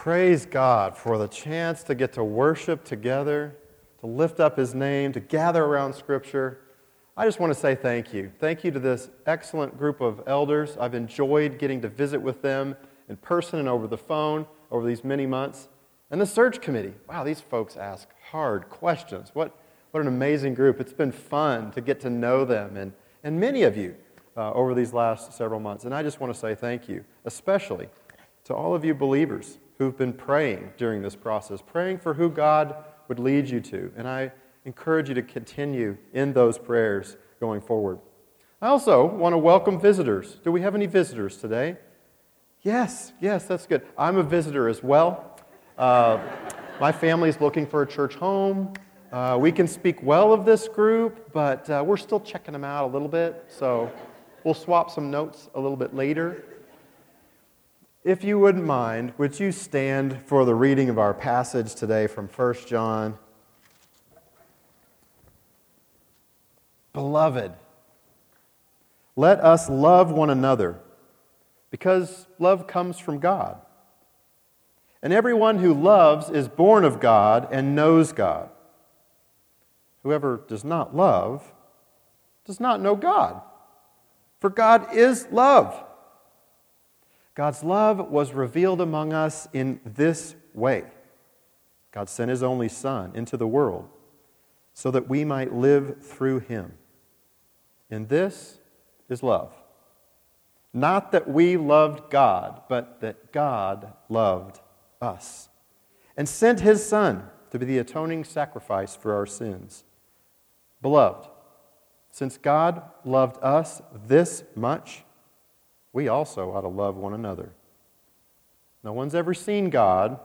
praise God for the chance to get to worship together, to lift up His name, to gather around Scripture. I just want to say thank you. Thank you to this excellent group of elders. I've enjoyed getting to visit with them in person and over the phone over these many months. And the search committee. Wow, these folks ask hard questions. What, what an amazing group. It's been fun to get to know them and, and many of you uh, over these last several months. And I just want to say thank you, especially to all of you believers who've been praying during this process, praying for who God would lead you to. And I encourage you to continue in those prayers going forward. I also want to welcome visitors. Do we have any visitors today? Yes, yes, that's good. I'm a visitor as well. Uh, my family's looking for a church home. Uh, we can speak well of this group, but uh, we're still checking them out a little bit, so we'll swap some notes a little bit later. If you wouldn't mind, would you stand for the reading of our passage today from 1 John? Beloved, let us love one another because love comes from God. And everyone who loves is born of God and knows God. Whoever does not love does not know God, for God is love. God's love was revealed among us in this way God sent his only Son into the world so that we might live through him. And this is love. Not that we loved God, but that God loved us and sent his Son to be the atoning sacrifice for our sins. Beloved, since God loved us this much, we also ought to love one another. No one's ever seen God,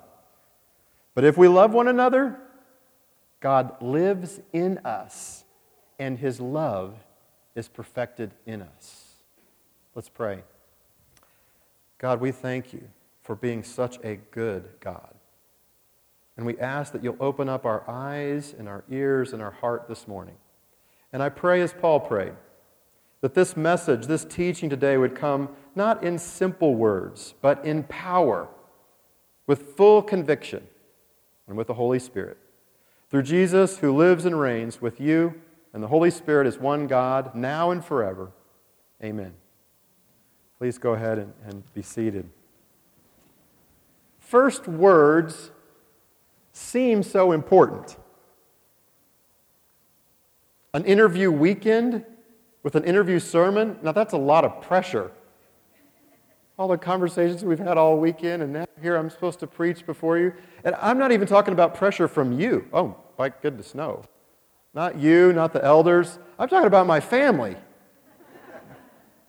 but if we love one another, God lives in us, and his love is perfected in us. Let's pray. God, we thank you for being such a good God. And we ask that you'll open up our eyes and our ears and our heart this morning. And I pray, as Paul prayed, that this message, this teaching today would come not in simple words, but in power, with full conviction, and with the Holy Spirit. Through Jesus, who lives and reigns with you, and the Holy Spirit is one God, now and forever. Amen. Please go ahead and, and be seated. First words seem so important. An interview weekend with an interview sermon, now that's a lot of pressure. All the conversations we've had all weekend, and now here I'm supposed to preach before you. And I'm not even talking about pressure from you. Oh, my goodness, no. Not you, not the elders. I'm talking about my family.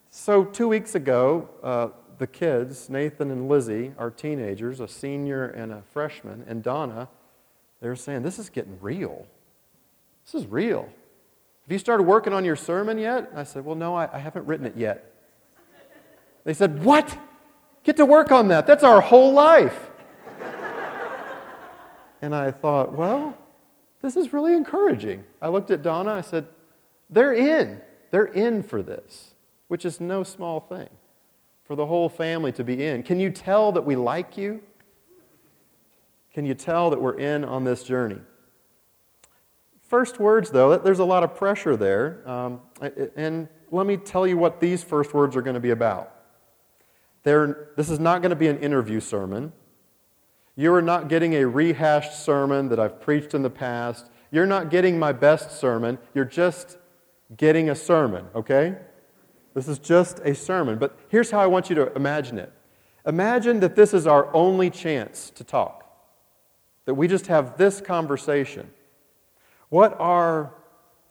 so, two weeks ago, uh, the kids, Nathan and Lizzie, our teenagers, a senior and a freshman, and Donna, they were saying, This is getting real. This is real. Have you started working on your sermon yet? I said, Well, no, I, I haven't written it yet. They said, What? Get to work on that. That's our whole life. and I thought, Well, this is really encouraging. I looked at Donna. I said, They're in. They're in for this, which is no small thing for the whole family to be in. Can you tell that we like you? Can you tell that we're in on this journey? First words, though, there's a lot of pressure there. Um, and let me tell you what these first words are going to be about. They're, this is not going to be an interview sermon. You are not getting a rehashed sermon that I've preached in the past. You're not getting my best sermon. You're just getting a sermon, okay? This is just a sermon. But here's how I want you to imagine it Imagine that this is our only chance to talk, that we just have this conversation. What are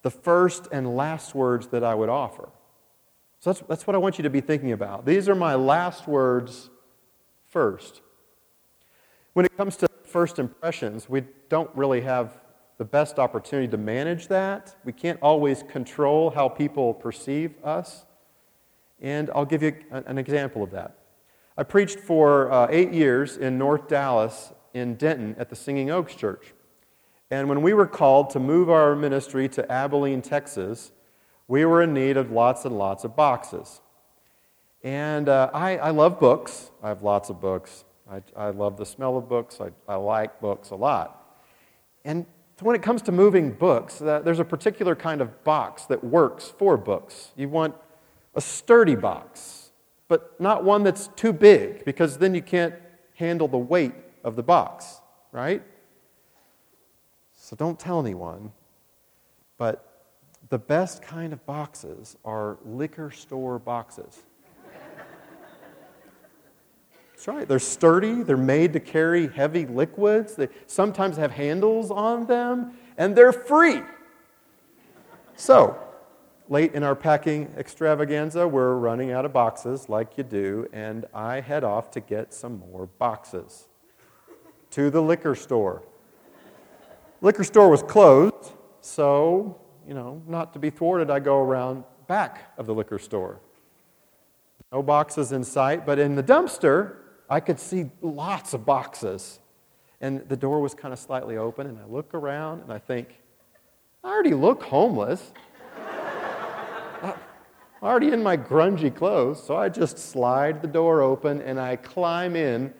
the first and last words that I would offer? So that's, that's what I want you to be thinking about. These are my last words first. When it comes to first impressions, we don't really have the best opportunity to manage that. We can't always control how people perceive us. And I'll give you an example of that. I preached for uh, eight years in North Dallas in Denton at the Singing Oaks Church. And when we were called to move our ministry to Abilene, Texas, we were in need of lots and lots of boxes. And uh, I, I love books. I have lots of books. I, I love the smell of books. I, I like books a lot. And when it comes to moving books, uh, there's a particular kind of box that works for books. You want a sturdy box, but not one that's too big because then you can't handle the weight of the box, right? So don't tell anyone. But the best kind of boxes are liquor store boxes. That's right. They're sturdy, they're made to carry heavy liquids, they sometimes have handles on them, and they're free. So, late in our packing extravaganza, we're running out of boxes like you do, and I head off to get some more boxes to the liquor store. Liquor store was closed, so, you know, not to be thwarted, I go around back of the liquor store. No boxes in sight, but in the dumpster, I could see lots of boxes. And the door was kind of slightly open, and I look around and I think, I already look homeless. I'm already in my grungy clothes, so I just slide the door open and I climb in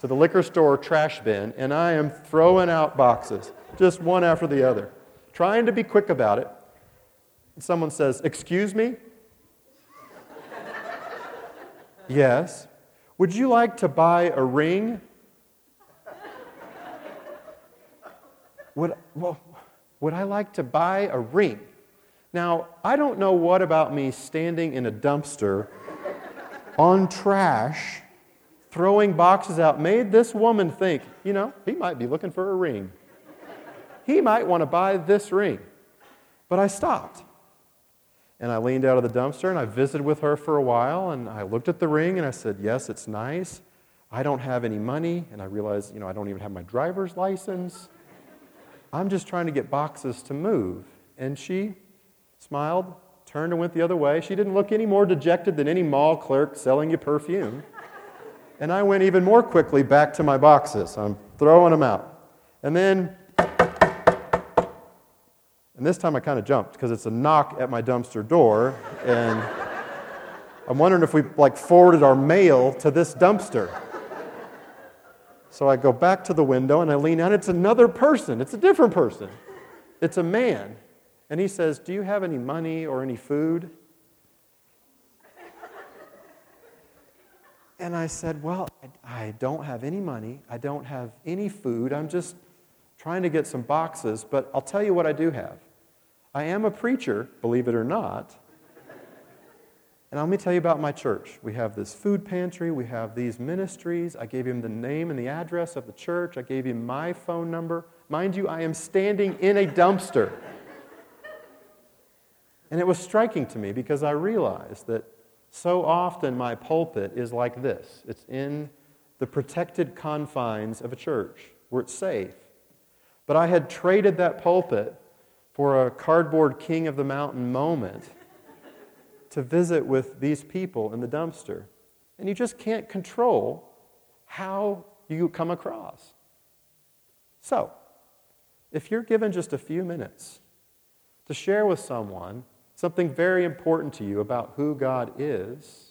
to the liquor store trash bin, and I am throwing out boxes, just one after the other, trying to be quick about it. Someone says, Excuse me? yes. Would you like to buy a ring? Would, well, would I like to buy a ring? Now, I don't know what about me standing in a dumpster on trash, throwing boxes out, made this woman think, you know, he might be looking for a ring. He might want to buy this ring. But I stopped. And I leaned out of the dumpster and I visited with her for a while and I looked at the ring and I said, Yes, it's nice. I don't have any money. And I realized, you know, I don't even have my driver's license. I'm just trying to get boxes to move. And she smiled, turned and went the other way. She didn't look any more dejected than any mall clerk selling you perfume. And I went even more quickly back to my boxes. I'm throwing them out. And then and this time I kind of jumped because it's a knock at my dumpster door. And I'm wondering if we like forwarded our mail to this dumpster. So I go back to the window and I lean out. It's another person. It's a different person. It's a man. And he says, Do you have any money or any food? And I said, Well, I don't have any money. I don't have any food. I'm just trying to get some boxes, but I'll tell you what I do have. I am a preacher, believe it or not. And let me tell you about my church. We have this food pantry, we have these ministries. I gave him the name and the address of the church, I gave him my phone number. Mind you, I am standing in a dumpster. And it was striking to me because I realized that so often my pulpit is like this it's in the protected confines of a church where it's safe. But I had traded that pulpit for a cardboard king of the mountain moment to visit with these people in the dumpster. And you just can't control how you come across. So, if you're given just a few minutes to share with someone something very important to you about who God is,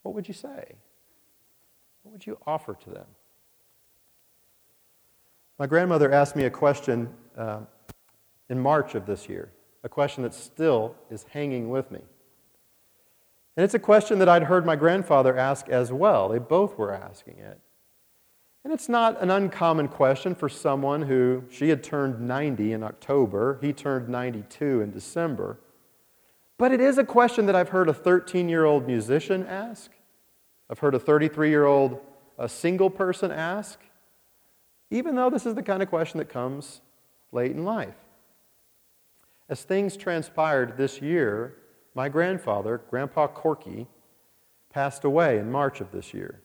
what would you say? What would you offer to them? My grandmother asked me a question uh, in March of this year, a question that still is hanging with me. And it's a question that I'd heard my grandfather ask as well. They both were asking it. And it's not an uncommon question for someone who, she had turned 90 in October, he turned 92 in December. But it is a question that I've heard a 13 year old musician ask. I've heard a 33 year old a single person ask, even though this is the kind of question that comes late in life. As things transpired this year, my grandfather, Grandpa Corky, passed away in March of this year.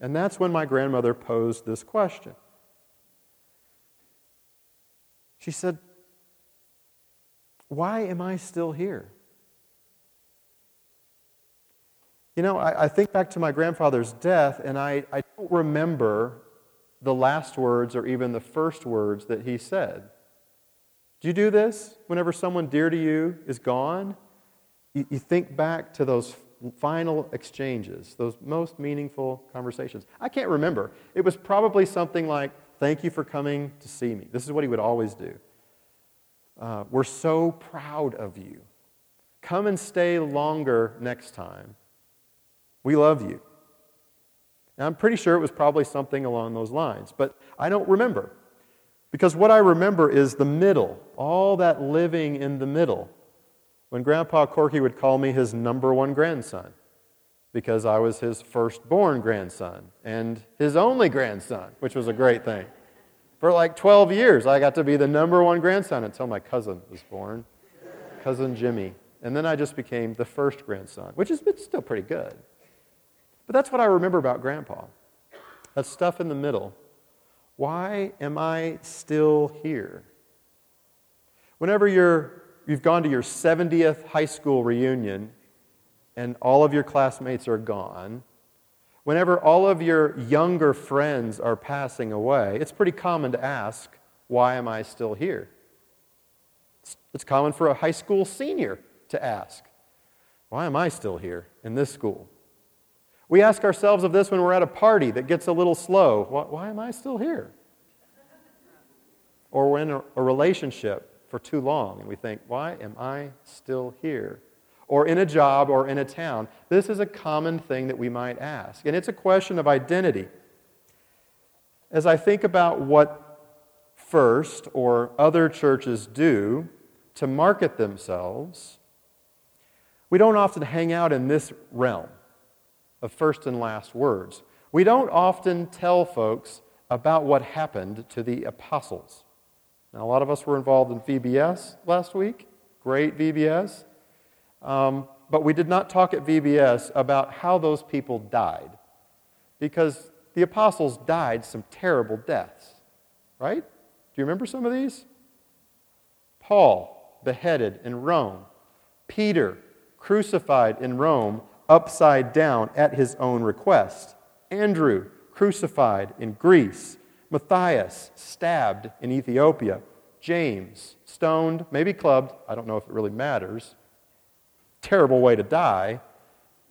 And that's when my grandmother posed this question. She said, Why am I still here? You know, I, I, think back to my grandfather's death, and I, I don't remember the last words or even the first words that he said. Do you do this whenever someone dear to you is gone? You, you think back to those final exchanges, those most meaningful conversations. I can't remember. It was probably something like, Thank you for coming to see me. This is what he would always do. Uh, we're so proud of you. Come and stay longer next time. We love you. Now, I'm pretty sure it was probably something along those lines, but I don't remember. Because what I remember is the middle, all that living in the middle. When Grandpa Corky would call me his number one grandson, because I was his firstborn grandson and his only grandson, which was a great thing. For like 12 years, I got to be the number one grandson until my cousin was born, cousin Jimmy. And then I just became the first grandson, which is still pretty good. But that's what I remember about Grandpa. That stuff in the middle. Why am I still here? Whenever you're, you've gone to your 70th high school reunion and all of your classmates are gone, whenever all of your younger friends are passing away, it's pretty common to ask, Why am I still here? It's common for a high school senior to ask, Why am I still here in this school? We ask ourselves of this when we're at a party that gets a little slow Why, why am I still here? Or we're in a, a relationship for too long and we think, Why am I still here? Or in a job or in a town. This is a common thing that we might ask. And it's a question of identity. As I think about what First or other churches do to market themselves, we don't often hang out in this realm of first and last words. We don't often tell folks about what happened to the apostles. Now, a lot of us were involved in VBS last week. Great VBS. Um, but we did not talk at VBS about how those people died because the apostles died some terrible deaths, right? Do you remember some of these? Paul, beheaded in Rome. Peter, crucified in Rome upside down at his own request. Andrew, crucified in Greece. Matthias, stabbed in Ethiopia. James, stoned, maybe clubbed, I don't know if it really matters. Terrible way to die.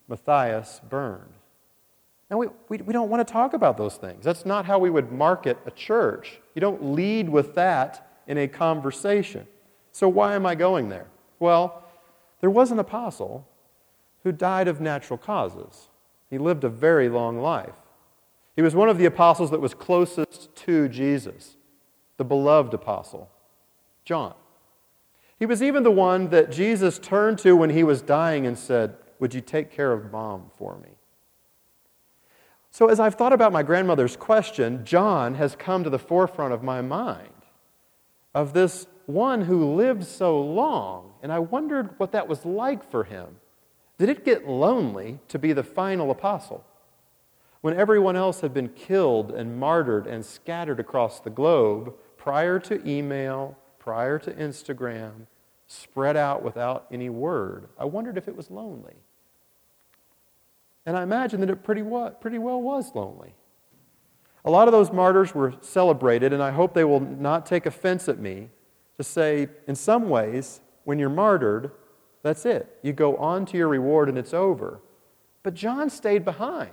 Matthias, burned. Now, we, we, we don't want to talk about those things. That's not how we would market a church. You don't lead with that in a conversation. So, why am I going there? Well, there was an apostle who died of natural causes. He lived a very long life. He was one of the apostles that was closest to Jesus, the beloved apostle, John. He was even the one that Jesus turned to when he was dying and said, Would you take care of mom for me? So, as I've thought about my grandmother's question, John has come to the forefront of my mind of this one who lived so long, and I wondered what that was like for him. Did it get lonely to be the final apostle? When everyone else had been killed and martyred and scattered across the globe prior to email, prior to Instagram, spread out without any word, I wondered if it was lonely. And I imagine that it pretty well, pretty well was lonely. A lot of those martyrs were celebrated, and I hope they will not take offense at me to say, in some ways, when you're martyred, that's it. You go on to your reward and it's over. But John stayed behind,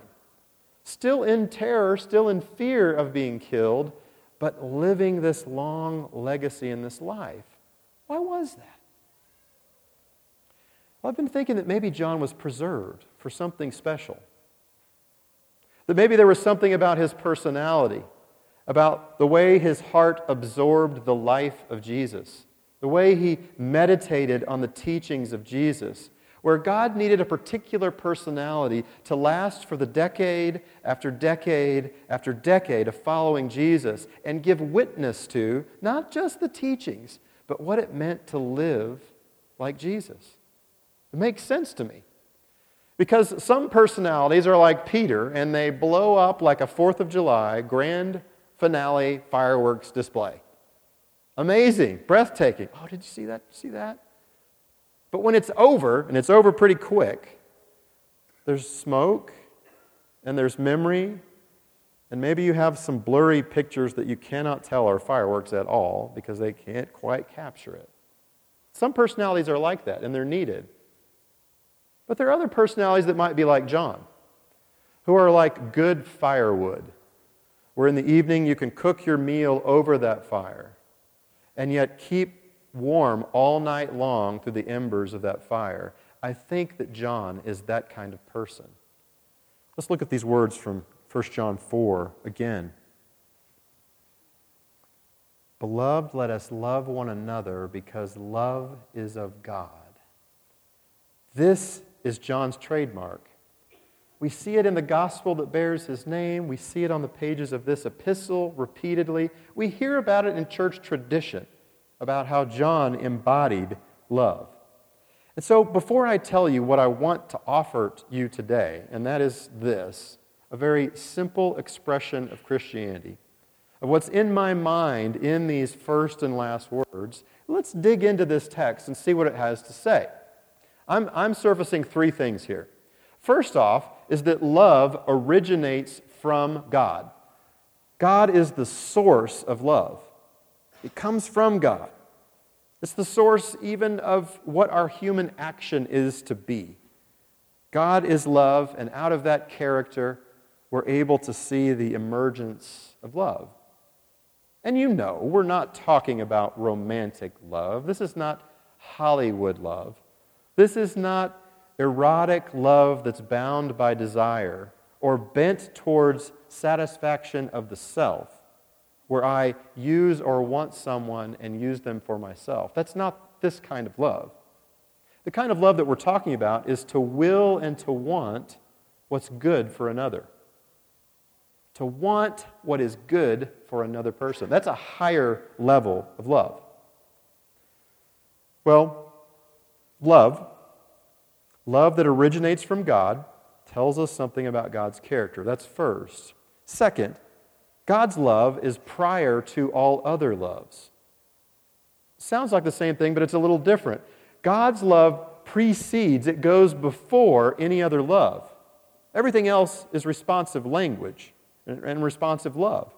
still in terror, still in fear of being killed, but living this long legacy in this life. Why was that? Well, I've been thinking that maybe John was preserved for something special. That maybe there was something about his personality about the way his heart absorbed the life of Jesus, the way he meditated on the teachings of Jesus, where God needed a particular personality to last for the decade after decade after decade of following Jesus and give witness to not just the teachings, but what it meant to live like Jesus. It makes sense to me. Because some personalities are like Peter and they blow up like a 4th of July grand finale fireworks display. Amazing, breathtaking. Oh, did you see that? See that? But when it's over, and it's over pretty quick, there's smoke and there's memory, and maybe you have some blurry pictures that you cannot tell are fireworks at all because they can't quite capture it. Some personalities are like that, and they're needed. But there are other personalities that might be like John, who are like good firewood, where in the evening you can cook your meal over that fire and yet keep warm all night long through the embers of that fire. I think that John is that kind of person. Let's look at these words from 1 John 4 again. Beloved, let us love one another because love is of God. This is John's trademark. We see it in the gospel that bears his name. We see it on the pages of this epistle repeatedly. We hear about it in church tradition about how John embodied love. And so, before I tell you what I want to offer you today, and that is this a very simple expression of Christianity, of what's in my mind in these first and last words, let's dig into this text and see what it has to say. I'm, I'm surfacing three things here. First off, is that love originates from God. God is the source of love, it comes from God. It's the source even of what our human action is to be. God is love, and out of that character, we're able to see the emergence of love. And you know, we're not talking about romantic love. This is not Hollywood love. This is not erotic love that's bound by desire or bent towards satisfaction of the self where I use or want someone and use them for myself. That's not this kind of love. The kind of love that we're talking about is to will and to want what's good for another. To want what is good for another person. That's a higher level of love. Well, love, love that originates from God, tells us something about God's character. That's first. Second, God's love is prior to all other loves. Sounds like the same thing, but it's a little different. God's love precedes, it goes before any other love. Everything else is responsive language and responsive love.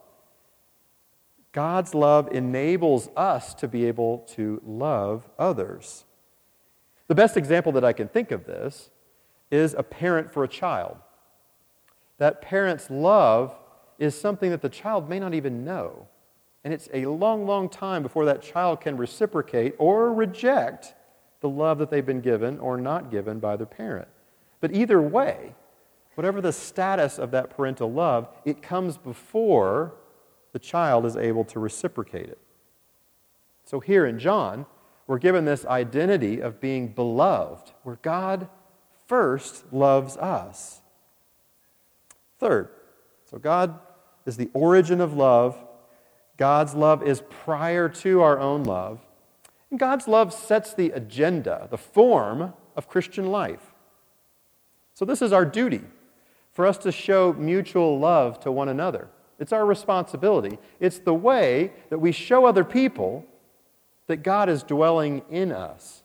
God's love enables us to be able to love others. The best example that I can think of this is a parent for a child. That parent's love is something that the child may not even know. And it's a long, long time before that child can reciprocate or reject the love that they've been given or not given by their parent. But either way, whatever the status of that parental love, it comes before the child is able to reciprocate it. So here in John, we're given this identity of being beloved, where God first loves us. Third, so God is the origin of love. God's love is prior to our own love. And God's love sets the agenda, the form of Christian life. So, this is our duty for us to show mutual love to one another. It's our responsibility. It's the way that we show other people that God is dwelling in us.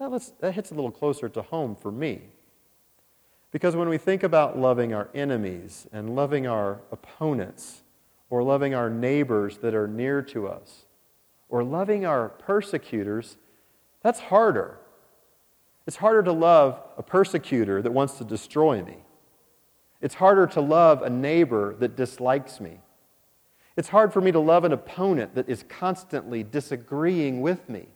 That, that hits a little closer to home for me. Because when we think about loving our enemies and loving our opponents, or loving our neighbors that are near to us, or loving our persecutors, that's harder. It's harder to love a persecutor that wants to destroy me. It's harder to love a neighbor that dislikes me. It's hard for me to love an opponent that is constantly disagreeing with me.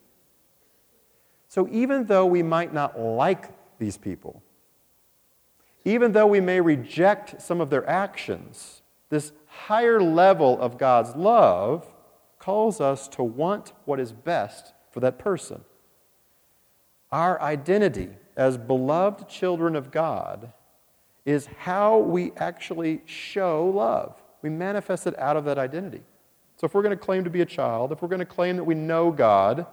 So even though we might not like these people, even though we may reject some of their actions, this higher level of God's love calls us to want what is best for that person. Our identity as beloved children of God is how we actually show love. We manifest it out of that identity. So, if we're going to claim to be a child, if we're going to claim that we know God,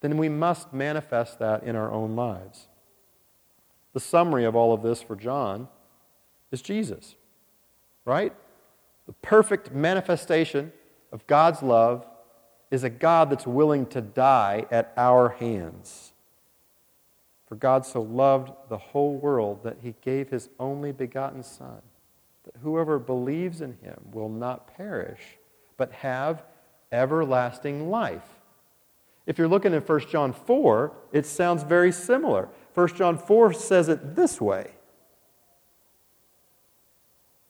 then we must manifest that in our own lives. The summary of all of this for John is Jesus, right? The perfect manifestation of God's love is a God that's willing to die at our hands. For God so loved the whole world that he gave his only begotten Son, that whoever believes in him will not perish, but have everlasting life. If you're looking at 1 John 4, it sounds very similar. 1 John 4 says it this way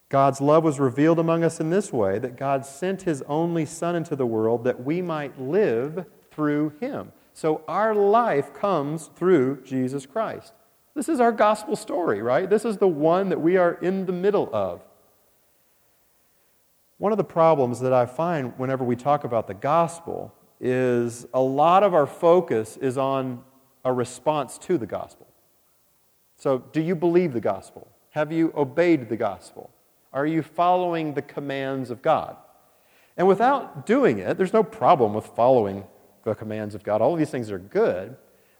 God's love was revealed among us in this way that God sent his only Son into the world that we might live through him. So our life comes through Jesus Christ. This is our gospel story, right? This is the one that we are in the middle of. One of the problems that I find whenever we talk about the gospel is a lot of our focus is on a response to the gospel. So, do you believe the gospel? Have you obeyed the gospel? Are you following the commands of God? And without doing it, there's no problem with following the commands of God. All of these things are good.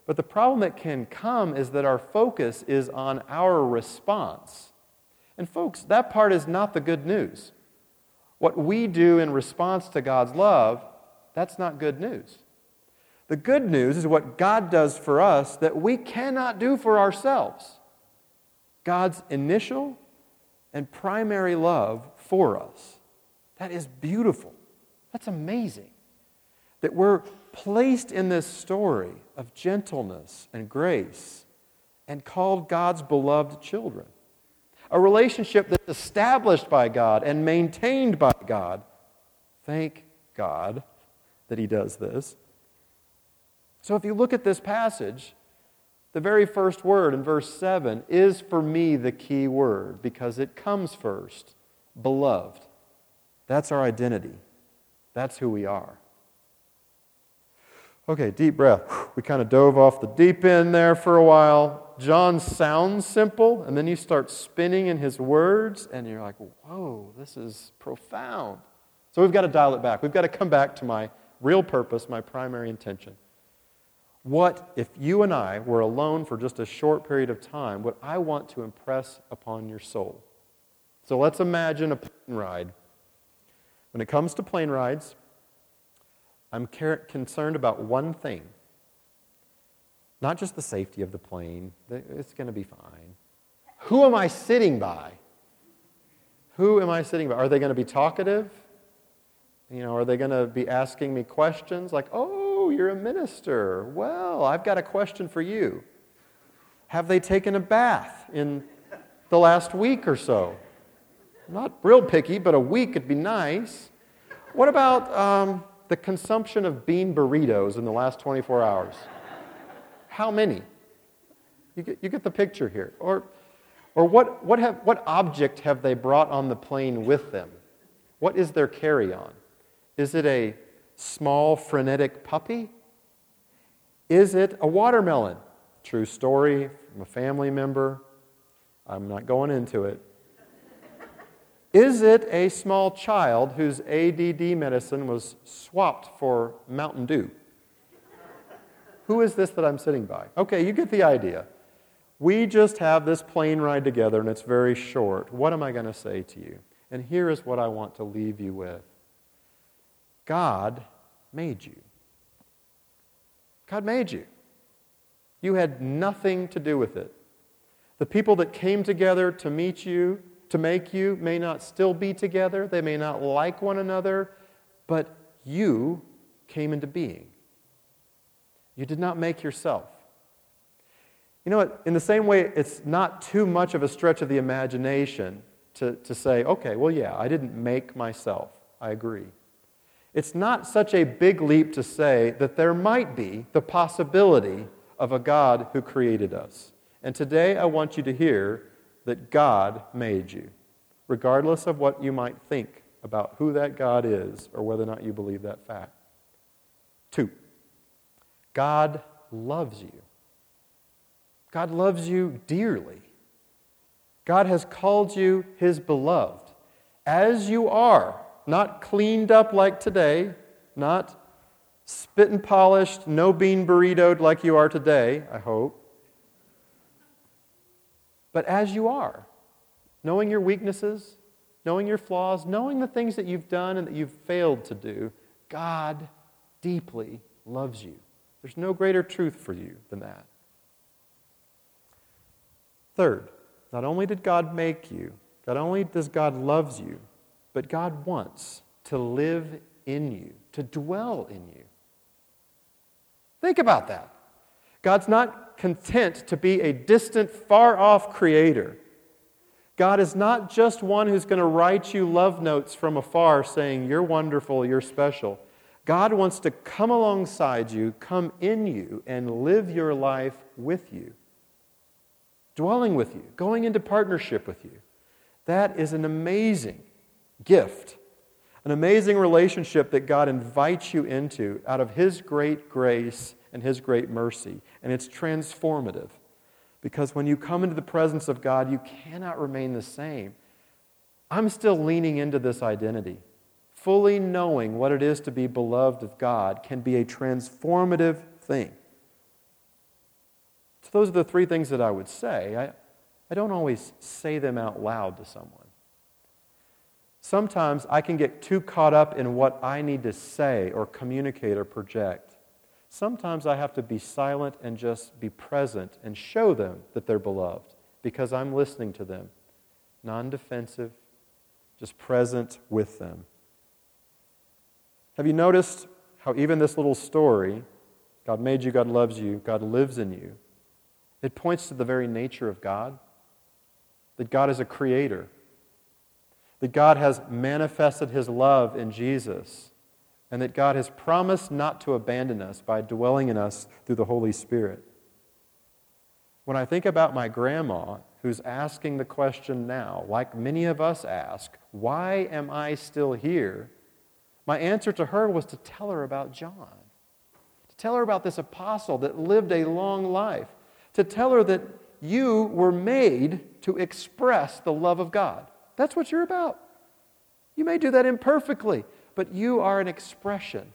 But the problem that can come is that our focus is on our response. And, folks, that part is not the good news. What we do in response to God's love, that's not good news. The good news is what God does for us that we cannot do for ourselves. God's initial and primary love for us. That is beautiful. That's amazing. That we're placed in this story of gentleness and grace and called God's beloved children. A relationship that's established by God and maintained by God. Thank God that He does this. So if you look at this passage, the very first word in verse 7 is for me the key word because it comes first beloved. That's our identity, that's who we are. Okay, deep breath. We kind of dove off the deep end there for a while. John sounds simple, and then you start spinning in his words, and you're like, whoa, this is profound. So we've got to dial it back. We've got to come back to my real purpose, my primary intention. What if you and I were alone for just a short period of time, what I want to impress upon your soul? So let's imagine a plane ride. When it comes to plane rides, I'm concerned about one thing not just the safety of the plane, it's going to be fine. Who am I sitting by? Who am I sitting by? Are they going to be talkative? You know, are they going to be asking me questions like, oh, you're a minister. Well, I've got a question for you. Have they taken a bath in the last week or so? Not real picky, but a week would be nice. What about um, the consumption of bean burritos in the last 24 hours? How many? You get, you get the picture here. Or, or what, what, have, what object have they brought on the plane with them? What is their carry on? Is it a small, frenetic puppy? Is it a watermelon? True story from a family member. I'm not going into it. Is it a small child whose ADD medicine was swapped for Mountain Dew? Who is this that I'm sitting by? Okay, you get the idea. We just have this plane ride together and it's very short. What am I going to say to you? And here is what I want to leave you with God made you. God made you. You had nothing to do with it. The people that came together to meet you, to make you, may not still be together. They may not like one another, but you came into being. You did not make yourself. You know what? In the same way, it's not too much of a stretch of the imagination to, to say, okay, well, yeah, I didn't make myself. I agree. It's not such a big leap to say that there might be the possibility of a God who created us. And today I want you to hear that God made you, regardless of what you might think about who that God is or whether or not you believe that fact. Two, God loves you. God loves you dearly. God has called you his beloved, as you are not cleaned up like today, not spit and polished, no bean burritoed like you are today, I hope. But as you are, knowing your weaknesses, knowing your flaws, knowing the things that you've done and that you've failed to do, God deeply loves you. There's no greater truth for you than that. Third, not only did God make you, not only does God loves you, but God wants to live in you, to dwell in you. Think about that. God's not content to be a distant, far off creator. God is not just one who's going to write you love notes from afar saying, You're wonderful, you're special. God wants to come alongside you, come in you, and live your life with you, dwelling with you, going into partnership with you. That is an amazing gift, an amazing relationship that God invites you into out of His great grace and His great mercy. And it's transformative because when you come into the presence of God, you cannot remain the same. I'm still leaning into this identity. Fully knowing what it is to be beloved of God can be a transformative thing. So, those are the three things that I would say. I, I don't always say them out loud to someone. Sometimes I can get too caught up in what I need to say or communicate or project. Sometimes I have to be silent and just be present and show them that they're beloved because I'm listening to them, non defensive, just present with them. Have you noticed how even this little story, God made you, God loves you, God lives in you, it points to the very nature of God? That God is a creator, that God has manifested his love in Jesus and that God has promised not to abandon us by dwelling in us through the Holy Spirit. When I think about my grandma, who's asking the question now, like many of us ask, why am I still here? My answer to her was to tell her about John, to tell her about this apostle that lived a long life, to tell her that you were made to express the love of God. That's what you're about. You may do that imperfectly but you are an expression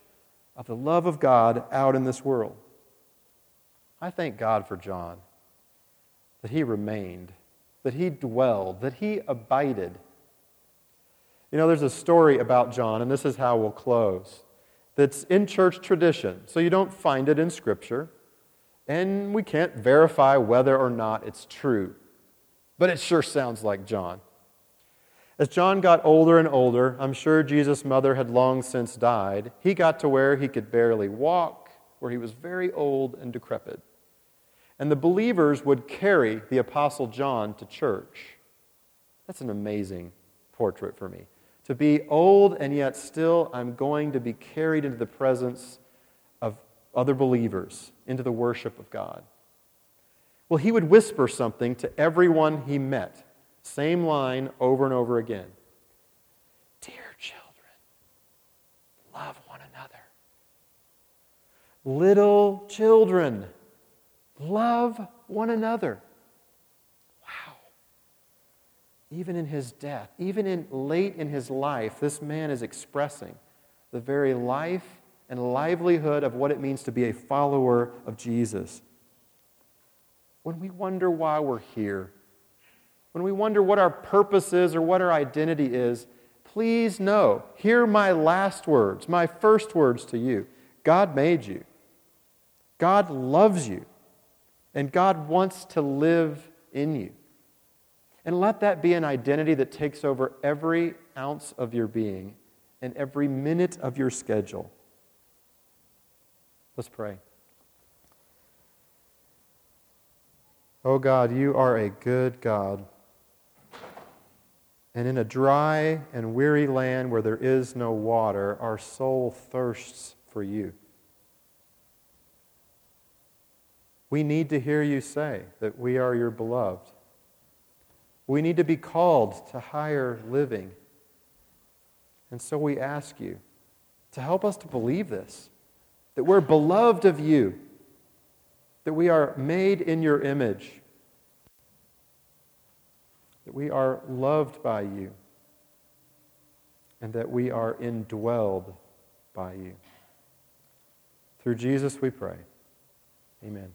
of the love of God out in this world. I thank God for John, that he remained, that he dwelled, that he abided. You know, there's a story about John, and this is how we'll close, that's in church tradition, so you don't find it in Scripture, and we can't verify whether or not it's true. But it sure sounds like John. As John got older and older, I'm sure Jesus' mother had long since died, he got to where he could barely walk, where he was very old and decrepit. And the believers would carry the Apostle John to church. That's an amazing portrait for me. To be old and yet still, I'm going to be carried into the presence of other believers, into the worship of God. Well, he would whisper something to everyone he met. Same line over and over again. Dear children, love one another. Little children, love one another. Wow. Even in his death, even in late in his life, this man is expressing the very life and livelihood of what it means to be a follower of Jesus. When we wonder why we're here, when we wonder what our purpose is or what our identity is, please know, hear my last words, my first words to you. God made you. God loves you. And God wants to live in you. And let that be an identity that takes over every ounce of your being and every minute of your schedule. Let's pray. Oh God, you are a good God. And in a dry and weary land where there is no water, our soul thirsts for you. We need to hear you say that we are your beloved. We need to be called to higher living. And so we ask you to help us to believe this that we're beloved of you, that we are made in your image that we are loved by you, and that we are indwelled by you. Through Jesus we pray. Amen.